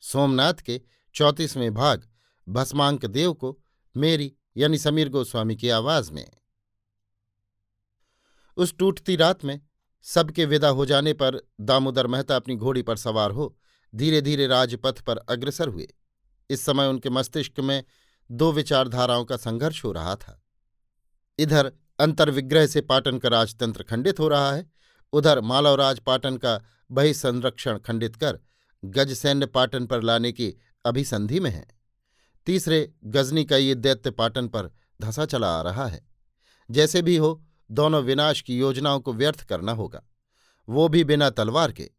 सोमनाथ के चौंतीसवें भाग, भस्मांक देव को मेरी यानी समीर गोस्वामी की आवाज़ में। उस टूटती रात में सबके विदा हो जाने पर दामोदर मेहता अपनी घोड़ी पर सवार हो धीरे धीरे राजपथ पर अग्रसर हुए। इस समय उनके मस्तिष्क में दो विचारधाराओं का संघर्ष हो रहा था। इधर अंतर्विग्रह से पाटन का राजतंत्र खंडित हो रहा है, उधर मालवराज पाटन का बहिसंरक्षण खंडित कर गज सैन्य पाटन पर लाने की अभिसंधि में है। तीसरे, गजनी का ये दैत्य पाटन पर धंसा चला आ रहा है। जैसे भी हो, दोनों विनाश की योजनाओं को व्यर्थ करना होगा। वो भी बिना तलवार के।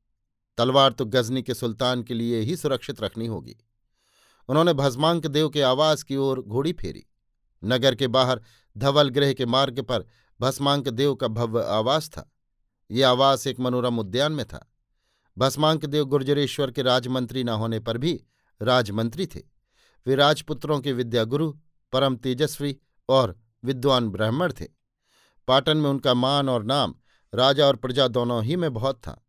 तलवार तो गजनी के सुल्तान के लिए ही सुरक्षित रखनी होगी। उन्होंने भस्मांक देव के आवास की ओर घोड़ी फेरी। नगर के बाहर धवल गृह के मार्ग पर भस्मांक देव का भव्य आवास था। ये आवास एक मनोरम उद्यान में था। भस्मांक देव गुर्जरेश्वर के राजमंत्री न होने पर भी राजमंत्री थे। वे राजपुत्रों के विद्यागुरु, परम तेजस्वी और विद्वान ब्राह्मण थे। पाटन में उनका मान और नाम राजा और प्रजा दोनों ही में बहुत था।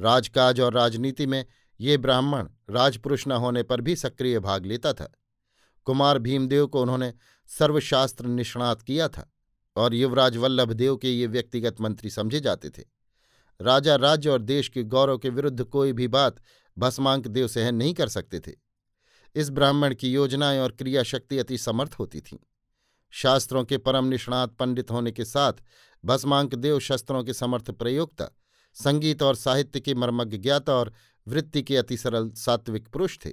राजकाज और राजनीति में ये ब्राह्मण राजपुरुष न होने पर भी सक्रिय भाग लेता था। कुमार भीमदेव को उन्होंने सर्वशास्त्र निष्णात किया था और युवराज वल्लभ देव के ये व्यक्तिगत मंत्री समझे जाते थे। राजा राज्य और देश के गौरव के विरुद्ध कोई भी बात भस्मांक देव सहन नहीं कर सकते थे। इस ब्राह्मण की योजनाएँ और क्रियाशक्ति अति समर्थ होती थीं। शास्त्रों के परम निष्णात पंडित होने के साथ भस्मांक देव शस्त्रों के समर्थ प्रयोक्ता, संगीत और साहित्य के मर्मज्ञ ज्ञाता और वृत्ति के अति सरल सात्विक पुरुष थे।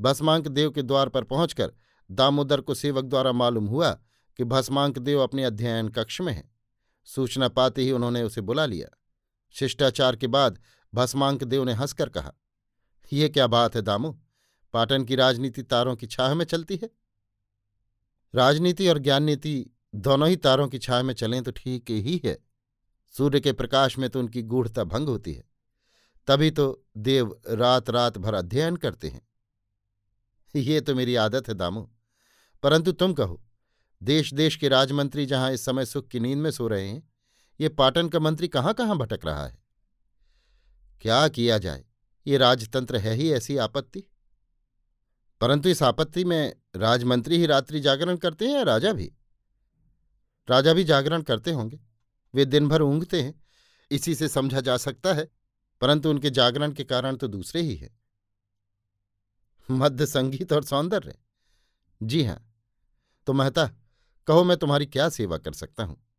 भस्मांक देव के द्वार पर पहुंचकर दामोदर को सेवक द्वारा मालूम हुआ कि भस्मांक देव अपने अध्ययन कक्ष में हैं। सूचना पाते ही उन्होंने उसे बुला लिया। शिष्टाचार के बाद भस्मांक देव ने हंसकर कहा यह क्या बात है दामू? पाटन की राजनीति तारों की छाह में चलती है? राजनीति और ज्ञान नीति दोनों ही तारों की छाह में चलें तो ठीक ही है। सूर्य के प्रकाश में तो उनकी गूढ़ता भंग होती है। तभी तो देव रात रात भर अध्ययन करते हैं। ये तो मेरी आदत है दामू। परंतु तुम कहो देश देश के राजमंत्री जहाँ इस समय सुख की नींद में सो रहे हैं ये पाटन का मंत्री कहाँ कहाँ भटक रहा है? क्या किया जाए? ये राजतंत्र है ही ऐसी आपत्ति? परंतु इस आपत्ति में राजमंत्री ही रात्रि जागरण करते हैं या राजा भी? राजा भी जागरण करते होंगे। वे दिन भर ऊँगते हैं। इसी से समझा जा सकता है, परंतु उनके जागरण के कारण तो दूसरे ही है। मध्य संगीत और सौंदर्य। जी हाँ। तो महता, कहो मैं तुम्हारी क्या सेवा कर सकता हूँ?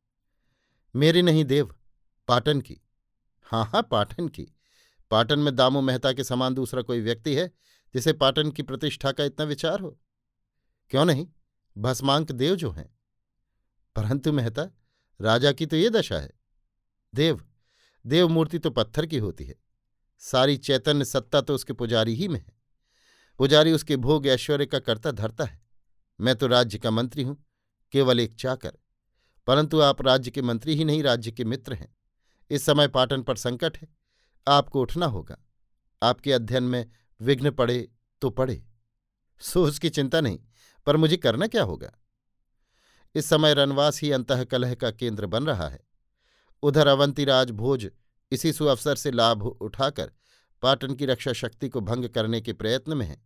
मेरी नहीं देव, पाटन की। हाँ हाँ पाटन की। पाटन में दामू मेहता के समान दूसरा कोई व्यक्ति है जिसे पाटन की प्रतिष्ठा का इतना विचार हो? क्यों नहीं? भस्मांक देव जो हैं। परंतु मेहता, राजा की तो ये दशा है। देव देव मूर्ति तो पत्थर की होती है। सारी चैतन्य सत्ता तो उसके पुजारी ही में है। पुजारी उसके भोग ऐश्वर्य का करता धरता है। मैं तो राज्य का मंत्री हूँ, केवल एक चाकर। परंतु आप राज्य के मंत्री ही नहीं, राज्य के मित्र हैं। इस समय पाटन पर संकट है। आपको उठना होगा। आपके अध्ययन में विघ्न पड़े तो पड़े। सो उसकी चिंता नहीं, पर मुझे करना क्या होगा? इस समय रनवास ही अंतकलह का केंद्र बन रहा है। उधर अवंतीराज भोज इसी सुअवसर से लाभ उठाकर पाटन की रक्षा शक्ति को भंग करने के प्रयत्न में है।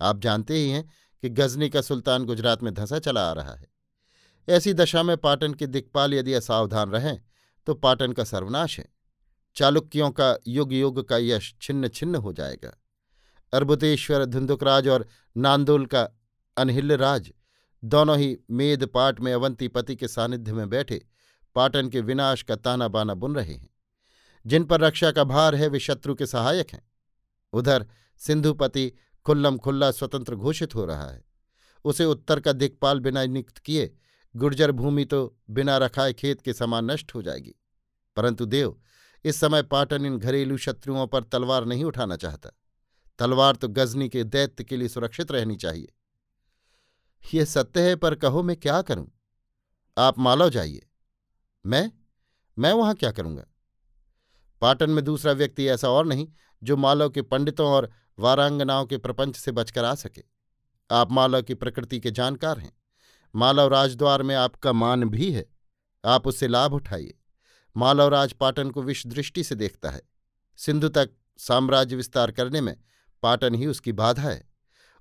आप जानते ही हैं कि गजनी का सुल्तान गुजरात में धंसा चला आ रहा है। ऐसी दशा में पाटन के दिक्पाल यदि असावधान रहें तो पाटन का सर्वनाश है। चालुक्यों का युग युग का यश छिन्न छिन्न हो जाएगा। अर्बुतेश्वर, धुंधुकराज और नांदोल का अनहिल्य राज दोनों ही मेद पाट में अवंतीपति के सानिध्य में बैठे पाटन के विनाश का ताना बाना बुन रहे हैं। जिन पर रक्षा का भार है, वे शत्रु के सहायक हैं। उधर सिंधुपति खुल्लम खुल्ला स्वतंत्र घोषित हो रहा है। उसे उत्तर का दिक्पाल बिना नियुक्त किए गुर्जर भूमि तो बिना रखाए खेत के समान नष्ट हो जाएगी। परंतु देव, इस समय पाटन इन घरेलू शत्रुओं पर तलवार नहीं उठाना चाहता। तलवार तो गजनी के दैत्य के लिए सुरक्षित रहनी चाहिए। यह सत्य है, पर कहो मैं क्या करूँ? आप मालव जाइए। मैं? मैं वहाँ क्या करूँगा? पाटन में दूसरा व्यक्ति ऐसा और नहीं, जो मालव के पंडितों और वारांगनाओं के प्रपंच से बचकर आ सके। आप मालव की प्रकृति के जानकार हैं। मालव राजद्वार में आपका मान भी है। आप उससे लाभ उठाइए। मालव राज पाटन को विष दृष्टि से देखता है। सिंधु तक साम्राज्य विस्तार करने में पाटन ही उसकी बाधा है।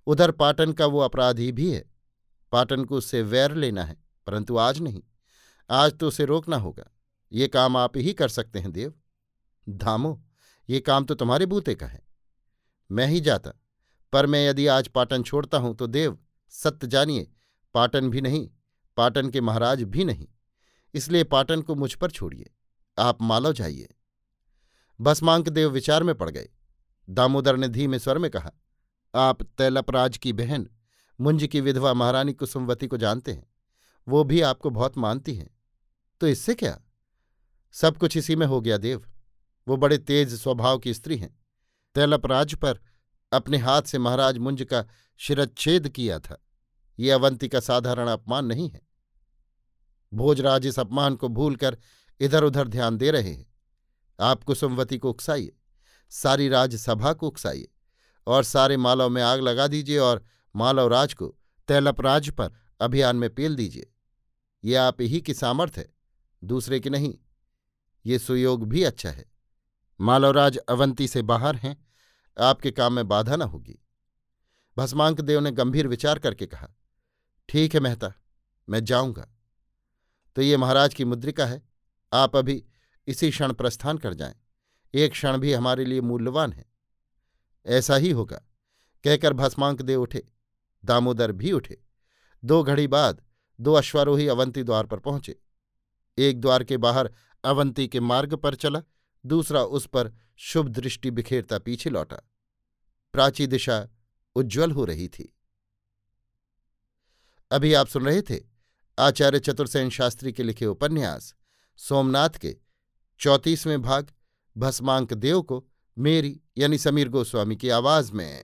उधर पाटन का वो अपराधी भी है। पाटन को उससे वैर लेना है, परंतु आज नहीं। आज तो उसे रोकना होगा। ये काम आप ही कर सकते हैं, देव। धामो, ये काम तो तुम्हारे बूते का है। मैं ही जाता। पर मैं यदि आज पाटन छोड़ता हूँ तो देव, सत्य जानिए पाटन भी नहीं, पाटन के महाराज भी नहीं। इसलिए पाटन को मुझ पर छोड़िए। आप मालव जाइए। भस्मांकदेव विचार में पड़ गए। दामोदर ने धीमे स्वर में कहा, आप तैलपराज की बहन, मुंज की विधवा महारानी कुसुमवती को जानते हैं। वो भी आपको बहुत मानती हैं। तो इससे क्या? सब कुछ इसी में हो गया देव। वो बड़े तेज स्वभाव की स्त्री हैं। तैलपराज पर अपने हाथ से महाराज मुंज का शिरच्छेद किया था। ये अवंती का साधारण अपमान नहीं है। भोजराज इस अपमान को भूलकर इधर उधर ध्यान दे रहे हैं। आप कुसुमवती को उकसाइए, सारी राजसभा को उकसाइए और सारे मालव में आग लगा दीजिए और मालव राज को तैलपराज पर अभियान में पेल दीजिए। ये आप ही की सामर्थ्य है, दूसरे की नहीं। ये सुयोग भी अच्छा है। मालवराज अवंती से बाहर हैं, आपके काम में बाधा न होगी। भस्मांक देव ने गंभीर विचार करके कहा ठीक है मेहता, मैं जाऊँगा। तो ये महाराज की मुद्रिका है, आप अभी इसी क्षण प्रस्थान कर जाएँ। एक क्षण भी हमारे लिए मूल्यवान है। ऐसा ही होगा। कहकर भस्मांक दे उठे। दामोदर भी उठे। दो घड़ी बाद दो अश्वारोही अवंती द्वार पर पहुँचे। एक द्वार के बाहर अवंती के मार्ग पर चला, दूसरा उस पर शुभ दृष्टि बिखेरता पीछे लौटा। प्राची दिशा उज्ज्वल हो रही थी। अभी आप सुन रहे थे आचार्य चतुर्सेन शास्त्री के लिखे उपन्यास, सोमनाथ के चौंतीसवें भाग, भस्मांक देव को मेरी यानी समीर गोस्वामी की आवाज़ में।